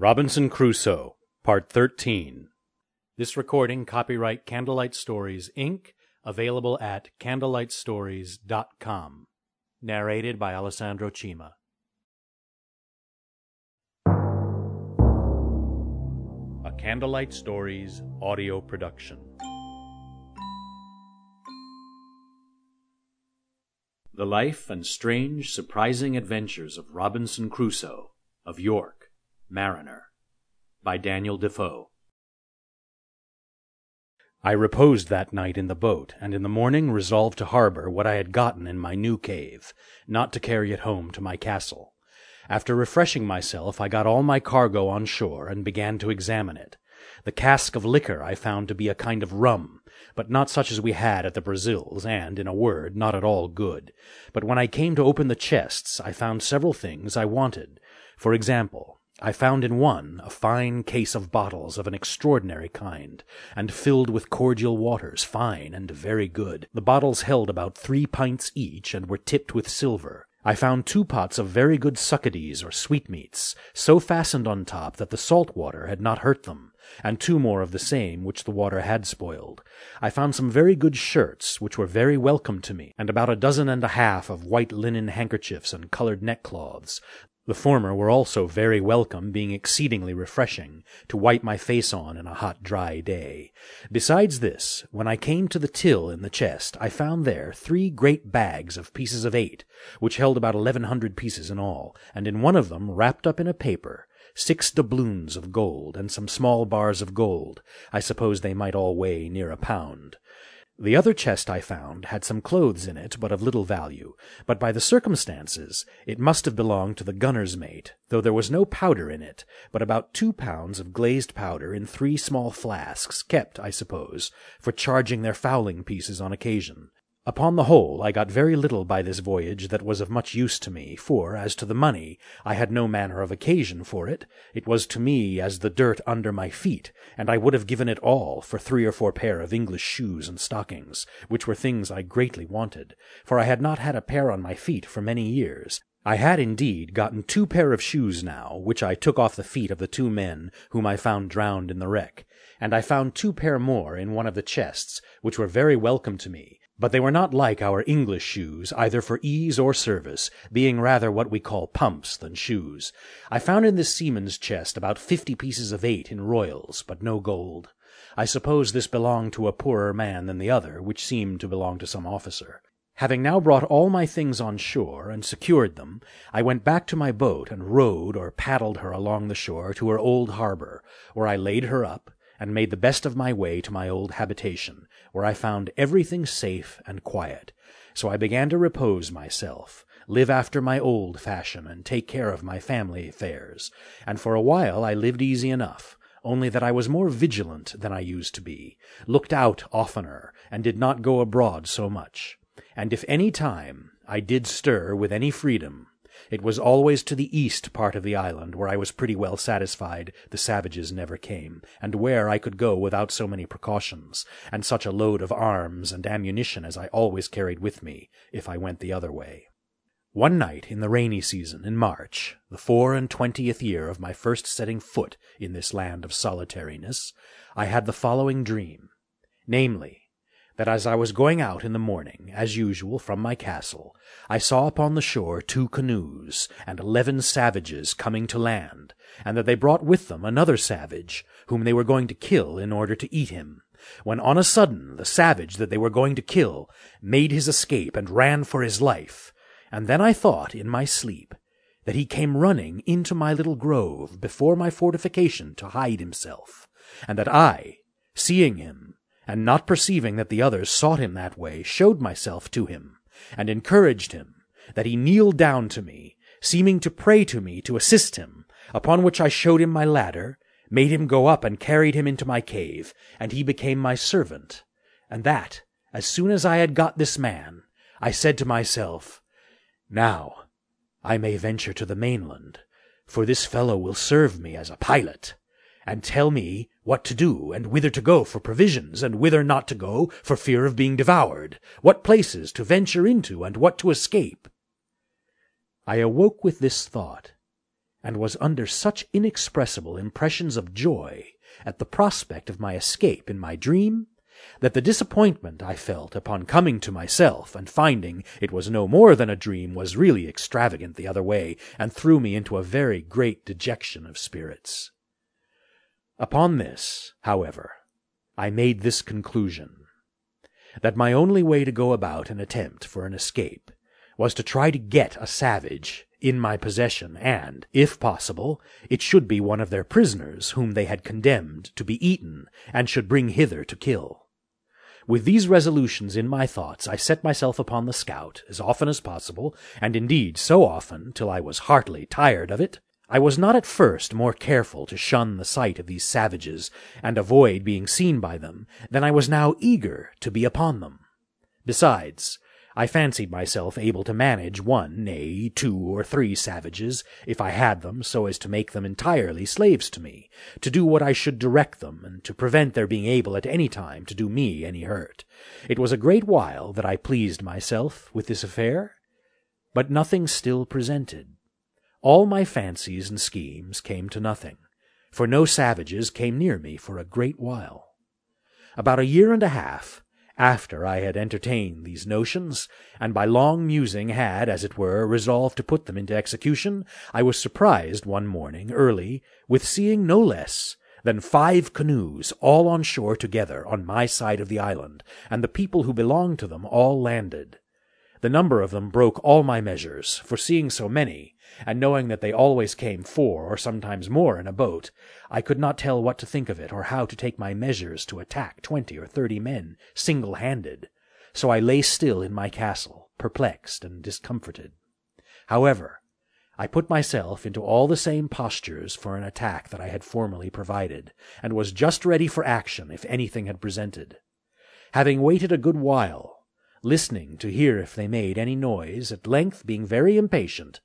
Robinson Crusoe, Part 13. This recording, copyright Candlelight Stories, Inc., available at candlelightstories.com. Narrated by Alessandro Cima. A Candlelight Stories audio production. The Life and Strange, Surprising Adventures of Robinson Crusoe, of York. Mariner by Daniel Defoe I reposed that night in the boat, and in the morning resolved to harbor what I had gotten in my new cave, not to carry it home to my castle. After refreshing myself, I got all my cargo on shore, and began to examine it. The cask of liquor I found to be a kind of rum, but not such as we had at the Brazils, and, in a word, not at all good. But when I came to open the chests, I found several things I wanted. For example, I found in one a fine case of bottles of an extraordinary kind, and filled with cordial waters, fine and very good. The bottles held about three pints each, and were tipped with silver. I found two pots of very good succadies or sweetmeats, so fastened on top that the salt water had not hurt them, and two more of the same which the water had spoiled. I found some very good shirts, which were very welcome to me, and about a dozen and a half of white linen handkerchiefs and coloured neckcloths. The former were also very welcome, being exceedingly refreshing, to wipe my face on in a hot dry day. Besides this, when I came to the till in the chest, I found there three great bags of pieces of eight, which held about eleven hundred pieces in all, and in one of them, wrapped up in a paper, six doubloons of gold, and some small bars of gold. I suppose they might all weigh near a pound. The other chest I found had some clothes in it, but of little value, but by the circumstances it must have belonged to the gunner's mate, though there was no powder in it, but about two pounds of glazed powder in three small flasks, kept, I suppose, for charging their fowling pieces on occasion. Upon the whole, I got very little by this voyage that was of much use to me, for, as to the money, I had no manner of occasion for it. It was to me as the dirt under my feet, and I would have given it all for three or four pair of English shoes and stockings, which were things I greatly wanted, for I had not had a pair on my feet for many years. I had indeed gotten two pair of shoes now, which I took off the feet of the two men whom I found drowned in the wreck, and I found two pair more in one of the chests, which were very welcome to me but they were not like our English shoes, either for ease or service, being rather what we call pumps than shoes. I found in this seaman's chest about fifty pieces of eight in royals, but no gold. I suppose this belonged to a poorer man than the other, which seemed to belong to some officer. Having now brought all my things on shore, and secured them, I went back to my boat, and rowed or paddled her along the shore to her old harbour, where I laid her up, and made the best of my way to my old habitation, where I found everything safe and quiet. So I began to repose myself, live after my old fashion, and take care of my family affairs. And for a while I lived easy enough, only that I was more vigilant than I used to be, looked out oftener, and did not go abroad so much. And if any time I did stir with any freedom, it was always to the east part of the island, where I was pretty well satisfied the savages never came, and where I could go without so many precautions, and such a load of arms and ammunition as I always carried with me, if I went the other way. One night in the rainy season, in March, the four and twentieth year of my first setting foot in this land of solitariness, I had the following dream, namely, that as I was going out in the morning, as usual, from my castle, I saw upon the shore two canoes, and eleven savages coming to land, and that they brought with them another savage, whom they were going to kill in order to eat him, when on a sudden the savage that they were going to kill made his escape and ran for his life, and then I thought, in my sleep, that he came running into my little grove before my fortification to hide himself, and that I, seeing him, and not perceiving that the others sought him that way, showed myself to him, and encouraged him, that he kneeled down to me, seeming to pray to me to assist him, upon which I showed him my ladder, made him go up and carried him into my cave, and he became my servant, and that, as soon as I had got this man, I said to myself, Now I may venture to the mainland, for this fellow will serve me as a pilot and tell me what to do, and whither to go for provisions, and whither not to go for fear of being devoured, what places to venture into, and what to escape. I awoke with this thought, and was under such inexpressible impressions of joy at the prospect of my escape in my dream, that the disappointment I felt upon coming to myself and finding it was no more than a dream was really extravagant the other way, and threw me into a very great dejection of spirits. Upon this, however, I made this conclusion, that my only way to go about an attempt for an escape was to try to get a savage in my possession, and, if possible, it should be one of their prisoners whom they had condemned to be eaten, and should bring hither to kill. With these resolutions in my thoughts, I set myself upon the scout as often as possible, and indeed so often till I was heartily tired of it. I was not at first more careful to shun the sight of these savages and avoid being seen by them than I was now eager to be upon them. Besides, I fancied myself able to manage one, nay, two or three savages, if I had them, so as to make them entirely slaves to me, to do what I should direct them, and to prevent their being able at any time to do me any hurt. It was a great while that I pleased myself with this affair, but nothing still presented. All my fancies and schemes came to nothing, for no savages came near me for a great while. About a year and a half after I had entertained these notions, and by long musing had, as it were, resolved to put them into execution, I was surprised one morning, early, with seeing no less than five canoes all on shore together on my side of the island, and the people who belonged to them all landed. The number of them broke all my measures, for seeing so many, and knowing that they always came four or sometimes more in a boat, I could not tell what to think of it or how to take my measures to attack twenty or thirty men single handed, so I lay still in my castle, perplexed and discomforted. However, I put myself into all the same postures for an attack that I had formerly provided, and was just ready for action if anything had presented. Having waited a good while, listening to hear if they made any noise, at length being very impatient,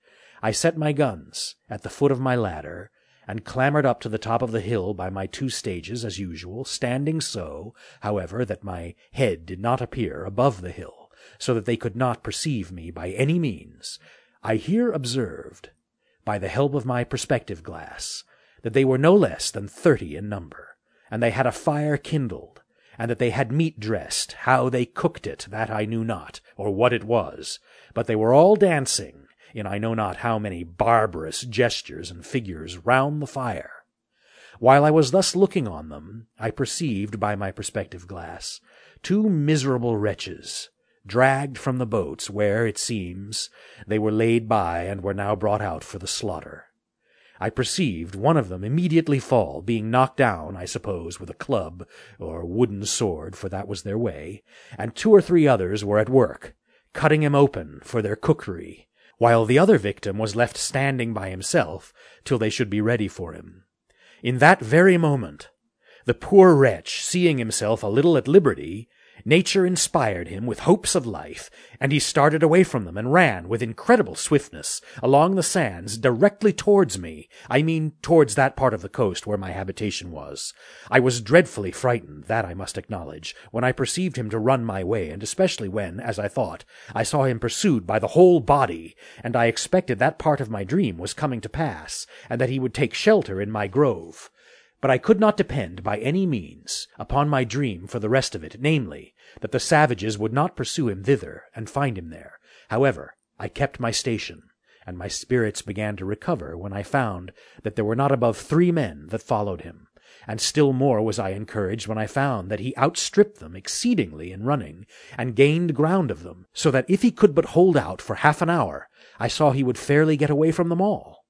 I set my guns at the foot of my ladder, and clambered up to the top of the hill by my two stages as usual, standing so, however, that my head did not appear above the hill, so that they could not perceive me by any means. I here observed, by the help of my perspective glass, that they were no less than thirty in number, and they had a fire kindled, and that they had meat dressed. How they cooked it, that I knew not, or what it was, but they were all dancing, in I know not how many barbarous gestures and figures round the fire. While I was thus looking on them, I perceived by my perspective glass two miserable wretches, dragged from the boats, where, it seems, they were laid by and were now brought out for the slaughter. I perceived one of them immediately fall, being knocked down, I suppose, with a club or wooden sword, for that was their way, and two or three others were at work, cutting him open for their cookery, while the other victim was left standing by himself till they should be ready for him. In that very moment, the poor wretch, seeing himself a little at liberty, Nature inspired him with hopes of life, and he started away from them and ran with incredible swiftness along the sands directly towards me. I mean towards that part of the coast where my habitation was. I was dreadfully frightened, that I must acknowledge, when I perceived him to run my way, and especially when, as I thought, I saw him pursued by the whole body, and I expected that part of my dream was coming to pass, and that he would take shelter in my grove. But I could not depend by any means upon my dream for the rest of it, namely, that the savages would not pursue him thither and find him there. However, I kept my station, and my spirits began to recover when I found that there were not above three men that followed him, and still more was I encouraged when I found that he outstripped them exceedingly in running, and gained ground of them, so that if he could but hold out for half an hour, I saw he would fairly get away from them all.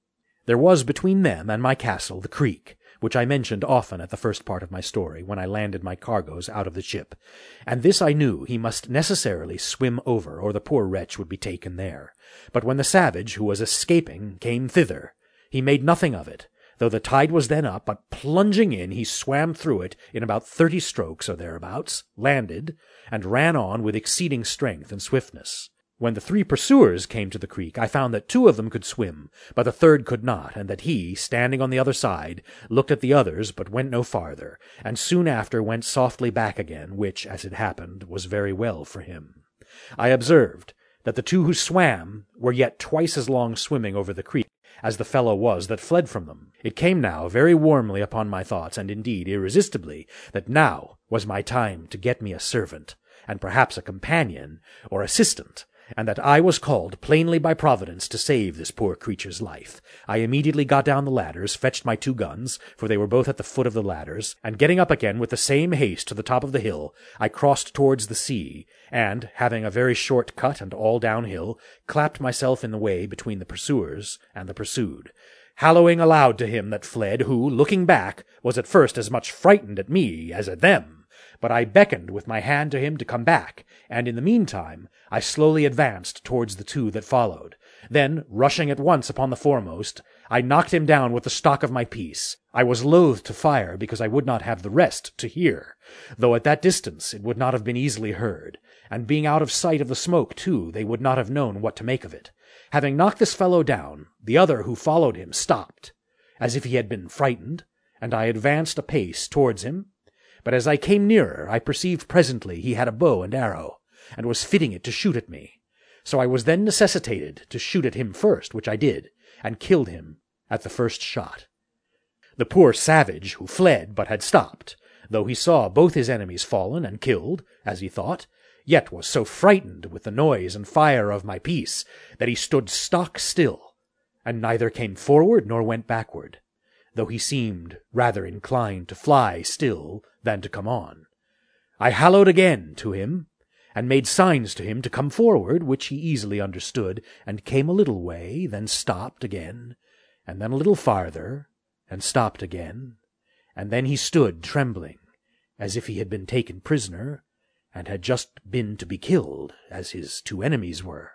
There was between them and my castle the creek, which I mentioned often at the first part of my story, when I landed my cargoes out of the ship, and this I knew he must necessarily swim over, or the poor wretch would be taken there. But when the savage, who was escaping, came thither, he made nothing of it, though the tide was then up, but plunging in, he swam through it in about thirty strokes or thereabouts, landed, and ran on with exceeding strength and swiftness. When the three pursuers came to the creek, I found that two of them could swim, but the third could not, and that he, standing on the other side, looked at the others, but went no farther, and soon after went softly back again, which, as it happened, was very well for him. I observed that the two who swam were yet twice as long swimming over the creek as the fellow was that fled from them. It came now very warmly upon my thoughts, and indeed irresistibly, that now was my time to get me a servant, and perhaps a companion or assistant, and that I was called plainly by Providence to save this poor creature's life. I immediately got down the ladders, fetched my two guns, for they were both at the foot of the ladders, and getting up again with the same haste to the top of the hill, I crossed towards the sea, and, having a very short cut and all downhill, clapped myself in the way between the pursuers and the pursued, hallooing aloud to him that fled, who, looking back, was at first as much frightened at me as at them. But I beckoned with my hand to him to come back, and in the meantime I slowly advanced towards the two that followed. Then, rushing at once upon the foremost, I knocked him down with the stock of my piece. I was loath to fire because I would not have the rest to hear, though at that distance it would not have been easily heard, and being out of sight of the smoke too, they would not have known what to make of it. Having knocked this fellow down, the other who followed him stopped, as if he had been frightened, and I advanced a pace towards him, but as I came nearer, I perceived presently he had a bow and arrow, and was fitting it to shoot at me. So I was then necessitated to shoot at him first, which I did, and killed him at the first shot. The poor savage, who fled but had stopped, though he saw both his enemies fallen and killed, as he thought, yet was so frightened with the noise and fire of my piece that he stood stock still, and neither came forward nor went backward, though he seemed rather inclined to fly still than to come on. I hallooed again to him, and made signs to him to come forward, which he easily understood, and came a little way, then stopped again, and then a little farther, and stopped again, and then he stood trembling, as if he had been taken prisoner, and had just been to be killed, as his two enemies were.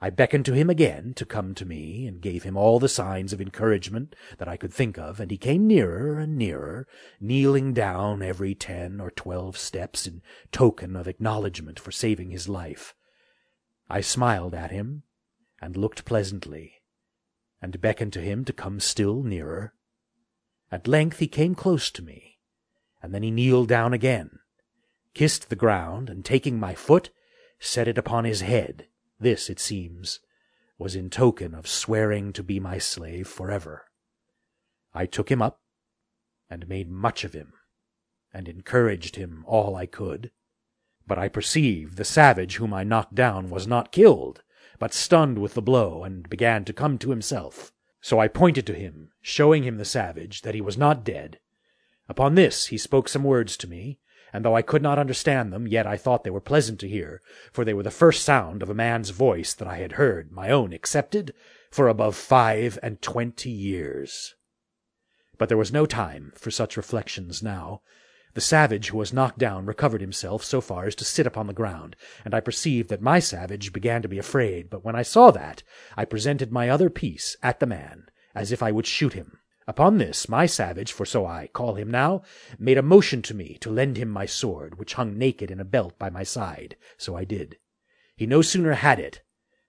I beckoned to him again to come to me, and gave him all the signs of encouragement that I could think of, and he came nearer and nearer, kneeling down every ten or twelve steps in token of acknowledgment for saving his life. I smiled at him, and looked pleasantly, and beckoned to him to come still nearer. At length he came close to me, and then he kneeled down again, kissed the ground, and taking my foot, set it upon his head, this, it seems, was in token of swearing to be my slave forever. I took him up, and made much of him, and encouraged him all I could. But I perceived the savage whom I knocked down was not killed, but stunned with the blow, and began to come to himself. So I pointed to him, showing him the savage, that he was not dead. Upon this he spoke some words to me, and though I could not understand them, yet I thought they were pleasant to hear, for they were the first sound of a man's voice that I had heard, my own excepted, for above five and twenty years. But there was no time for such reflections now. The savage who was knocked down recovered himself so far as to sit upon the ground, and I perceived that my savage began to be afraid, but when I saw that, I presented my other piece at the man, as if I would shoot him. Upon this, my savage, for so I call him now, made a motion to me to lend him my sword, which hung naked in a belt by my side. So I did. He no sooner had it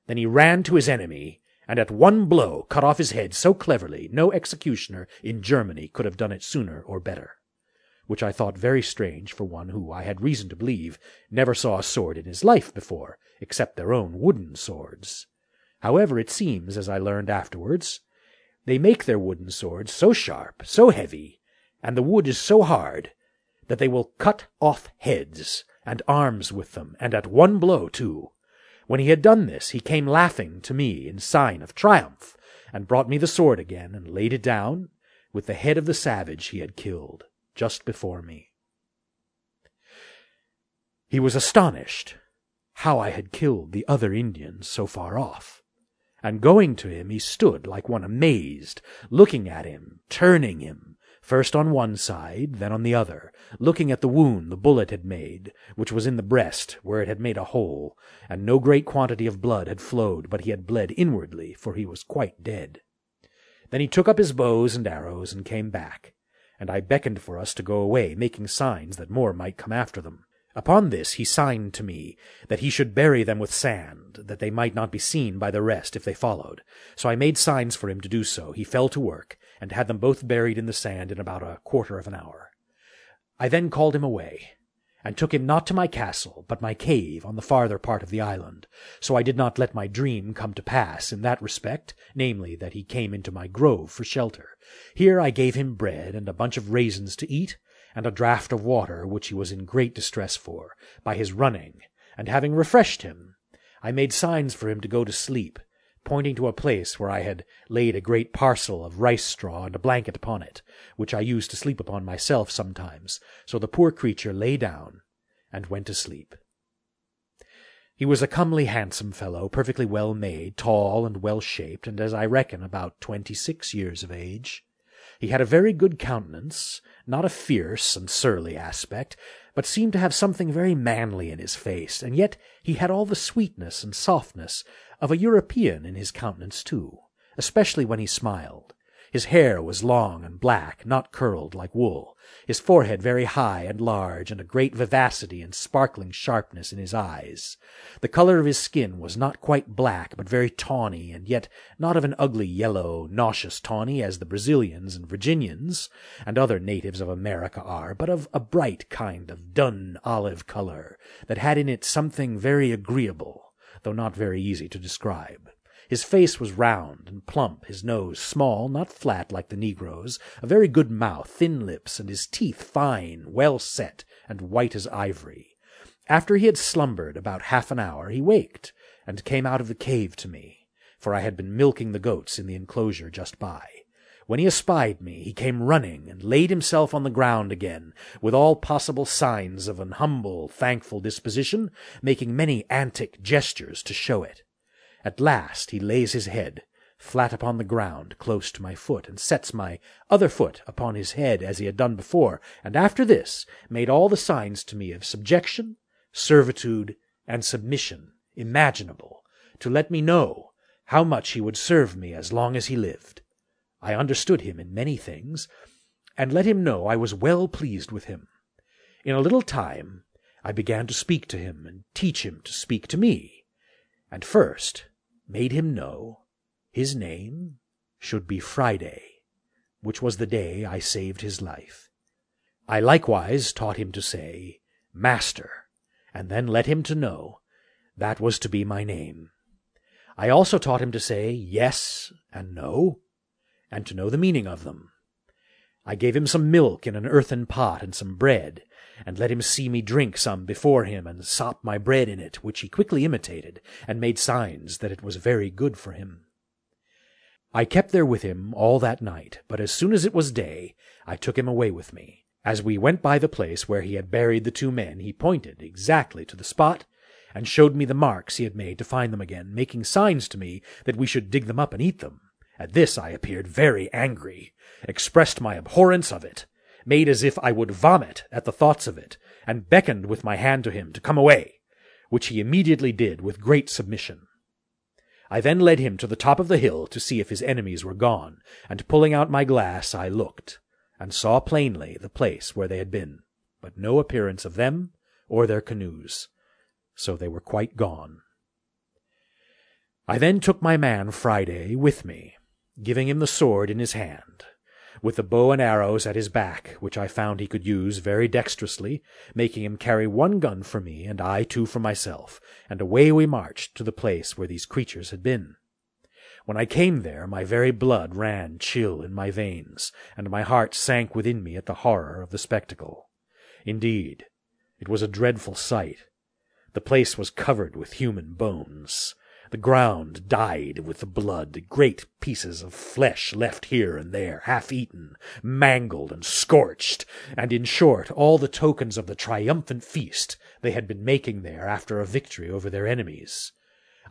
than he ran to his enemy, and at one blow cut off his head so cleverly no executioner in Germany could have done it sooner or better. Which I thought very strange for one who, I had reason to believe, never saw a sword in his life before, except their own wooden swords. However, it seems, as I learned afterwards, they make their wooden swords so sharp, so heavy, and the wood is so hard, that they will cut off heads and arms with them, and at one blow too. When he had done this, he came laughing to me in sign of triumph, and brought me the sword again, and laid it down, with the head of the savage he had killed, just before me. He was astonished how I had killed the other Indians so far off and going to him he stood like one amazed, looking at him, turning him, first on one side, then on the other, looking at the wound the bullet had made, which was in the breast, where it had made a hole, and no great quantity of blood had flowed, but he had bled inwardly, for he was quite dead. Then he took up his bows and arrows and came back, and I beckoned for us to go away, making signs that more might come after them. Upon this he signed to me that he should bury them with sand, that they might not be seen by the rest if they followed. So I made signs for him to do so. He fell to work, and had them both buried in the sand in about a quarter of an hour. I then called him away, and took him not to my castle, but my cave on the farther part of the island. So I did not let my dream come to pass in that respect, namely, that he came into my grove for shelter. Here I gave him bread and a bunch of raisins to eat, and a draught of water which he was in great distress for, by his running, and having refreshed him, I made signs for him to go to sleep, pointing to a place where I had laid a great parcel of rice straw and a blanket upon it, which I used to sleep upon myself sometimes, so the poor creature lay down and went to sleep. He was a comely handsome fellow, perfectly well made, tall and well shaped, and as I reckon about twenty-six years of age. He had a very good countenance, not a fierce and surly aspect, but seemed to have something very manly in his face, and yet he had all the sweetness and softness of a European in his countenance too, especially when he smiled. His hair was long and black, not curled like wool, his forehead very high and large, and a great vivacity and sparkling sharpness in his eyes. The color of his skin was not quite black, but very tawny, and yet not of an ugly yellow, nauseous tawny as the Brazilians and Virginians and other natives of America are, but of a bright kind of dun olive color, that had in it something very agreeable, though not very easy to describe. His face was round and plump, his nose small, not flat like the negroes, a very good mouth, thin lips, and his teeth fine, well set, and white as ivory. After he had slumbered about half an hour, he waked, and came out of the cave to me, for I had been milking the goats in the enclosure just by. When he espied me, he came running, and laid himself on the ground again, with all possible signs of an humble, thankful disposition, making many antic gestures to show it. At last he lays his head flat upon the ground close to my foot, and sets my other foot upon his head as he had done before, and after this made all the signs to me of subjection, servitude, and submission imaginable, to let me know how much he would serve me as long as he lived. I understood him in many things, and let him know I was well pleased with him. In a little time I began to speak to him, and teach him to speak to me, and first made him know his name should be Friday, which was the day I saved his life. I likewise taught him to say, Master, and then let him to know that was to be my name. I also taught him to say yes and no, and to know the meaning of them. I gave him some milk in an earthen pot and some bread, and let him see me drink some before him and sop my bread in it, which he quickly imitated, and made signs that it was very good for him. I kept there with him all that night, but as soon as it was day, I took him away with me. As we went by the place where he had buried the two men, he pointed exactly to the spot, and showed me the marks he had made to find them again, making signs to me that we should dig them up and eat them. At this I appeared very angry, expressed my abhorrence of it, made as if I would vomit at the thoughts of it, and beckoned with my hand to him to come away, which he immediately did with great submission. I then led him to the top of the hill to see if his enemies were gone, and pulling out my glass I looked, and saw plainly the place where they had been, but no appearance of them or their canoes, so they were quite gone. I then took my man Friday with me, giving him the sword in his hand, with the bow and arrows at his back, which I found he could use very dexterously, making him carry one gun for me, and I two for myself, and away we marched to the place where these creatures had been. When I came there, my very blood ran chill in my veins, and my heart sank within me at the horror of the spectacle. Indeed, it was a dreadful sight. The place was covered with human bones. The ground dyed with the blood, great pieces of flesh left here and there, half eaten, mangled and scorched, and in short all the tokens of the triumphant feast they had been making there after a victory over their enemies.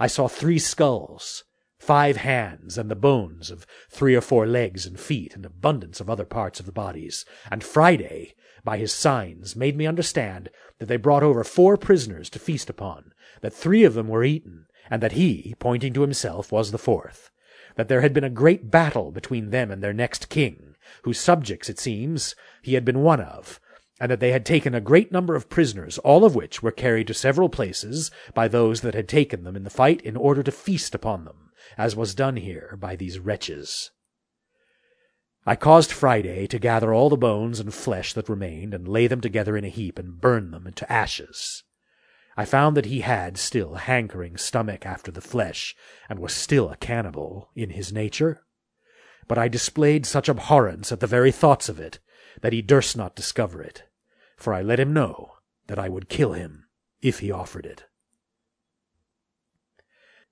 I saw three skulls, five hands, and the bones of three or four legs and feet, and abundance of other parts of the bodies, and Friday, by his signs, made me understand that they brought over four prisoners to feast upon, that three of them were eaten, and that he, pointing to himself, was the fourth. That there had been a great battle between them and their next king, whose subjects, it seems, he had been one of, and that they had taken a great number of prisoners, all of which were carried to several places by those that had taken them in the fight in order to feast upon them, as was done here by these wretches. I caused Friday to gather all the bones and flesh that remained, and lay them together in a heap, and burn them into ashes. I found that he had still a hankering stomach after the flesh, and was still a cannibal in his nature. But I displayed such abhorrence at the very thoughts of it, that he durst not discover it, for I let him know that I would kill him if he offered it.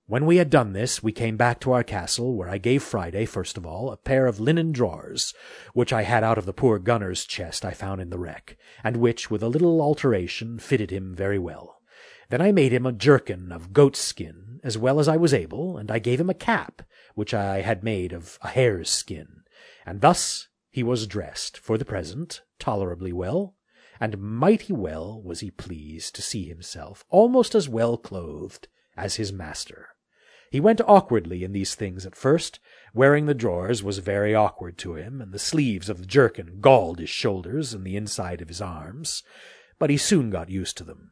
When we had done this, we came back to our castle, where I gave Friday, first of all, a pair of linen drawers, which I had out of the poor gunner's chest I found in the wreck, and which, with a little alteration, fitted him very well. Then I made him a jerkin of goat's skin, as well as I was able, and I gave him a cap, which I had made of a hare's skin, and thus he was dressed, for the present, tolerably well, and mighty well was he pleased to see himself almost as well clothed as his master. He went awkwardly in these things at first. Wearing the drawers was very awkward to him, and the sleeves of the jerkin galled his shoulders and the inside of his arms, but he soon got used to them.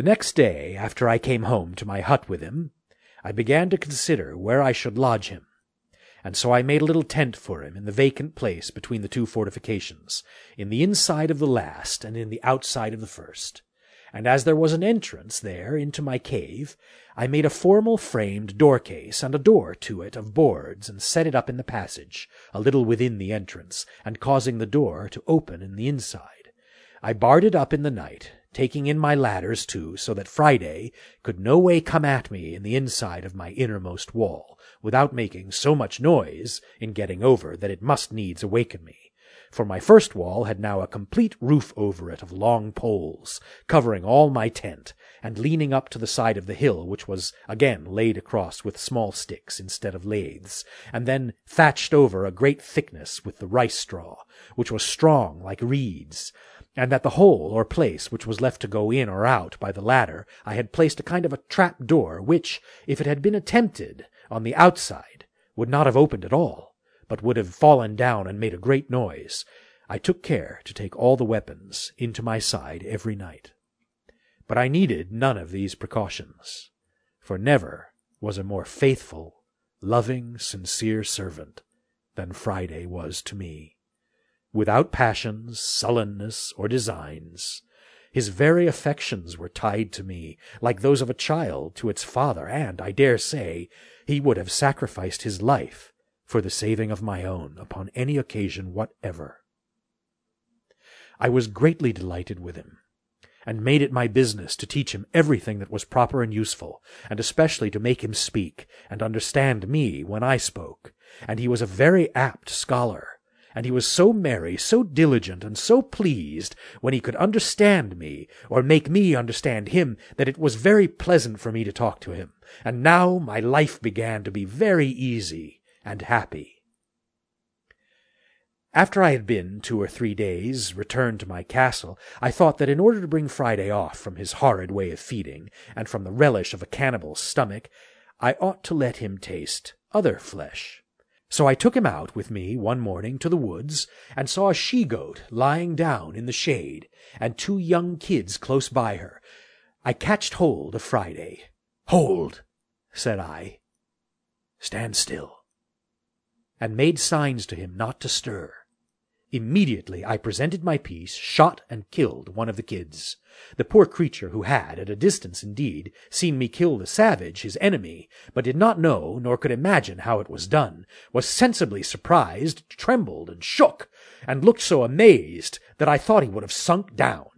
The next day, after I came home to my hut with him, I began to consider where I should lodge him, and so I made a little tent for him in the vacant place between the two fortifications, in the inside of the last and in the outside of the first and as there was an entrance there into my cave, I made a formal framed door-case and a door to it of boards, and set it up in the passage, a little within the entrance, and causing the door to open in the inside. I barred it up in the night, taking in my ladders too, so that Friday could no way come at me in the inside of my innermost wall, without making so much noise in getting over that it must needs awaken me. For my first wall had now a complete roof over it of long poles, covering all my tent, and leaning up to the side of the hill, which was again laid across with small sticks instead of laths, and then thatched over a great thickness with the rice straw, which was strong like reeds, and that the hole or place which was left to go in or out by the ladder I had placed a kind of a trap door, which, if it had been attempted on the outside, would not have opened at all but would have fallen down and made a great noise, I took care to take all the weapons into my side every night. But I needed none of these precautions, for never was a more faithful, loving, sincere servant than Friday was to me. Without passions, sullenness, or designs, his very affections were tied to me, like those of a child to its father, and, I dare say, he would have sacrificed his life for the saving of my own upon any occasion whatever. I was greatly delighted with him, and made it my business to teach him everything that was proper and useful, and especially to make him speak and understand me when I spoke, and he was a very apt scholar, and he was so merry, so diligent, and so pleased when he could understand me, or make me understand him, that it was very pleasant for me to talk to him, and now my life began to be very easy, and happy. After I had been two or three days returned to my castle, I thought that in order to bring Friday off from his horrid way of feeding, and from the relish of a cannibal's stomach, I ought to let him taste other flesh. So I took him out with me one morning to the woods, and saw a she-goat lying down in the shade, and two young kids close by her. I catched hold of Friday. Hold, said I. Stand still and made signs to him not to stir. Immediately I presented my piece, shot and killed one of the kids. The poor creature who had, at a distance indeed, seen me kill the savage, his enemy, but did not know, nor could imagine how it was done, was sensibly surprised, trembled, and shook, and looked so amazed that I thought he would have sunk down.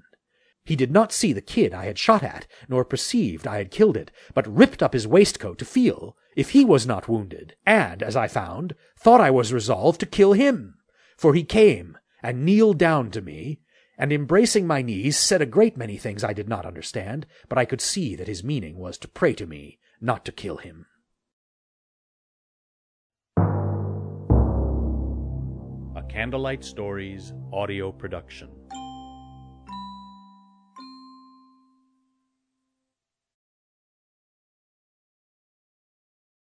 He did not see the kid I had shot at, nor perceived I had killed it, but ripped up his waistcoat to feel if he was not wounded, and, as I found, thought I was resolved to kill him. For he came and kneeled down to me, and embracing my knees said a great many things I did not understand, but I could see that his meaning was to pray to me not to kill him. A Candlelight Stories audio production.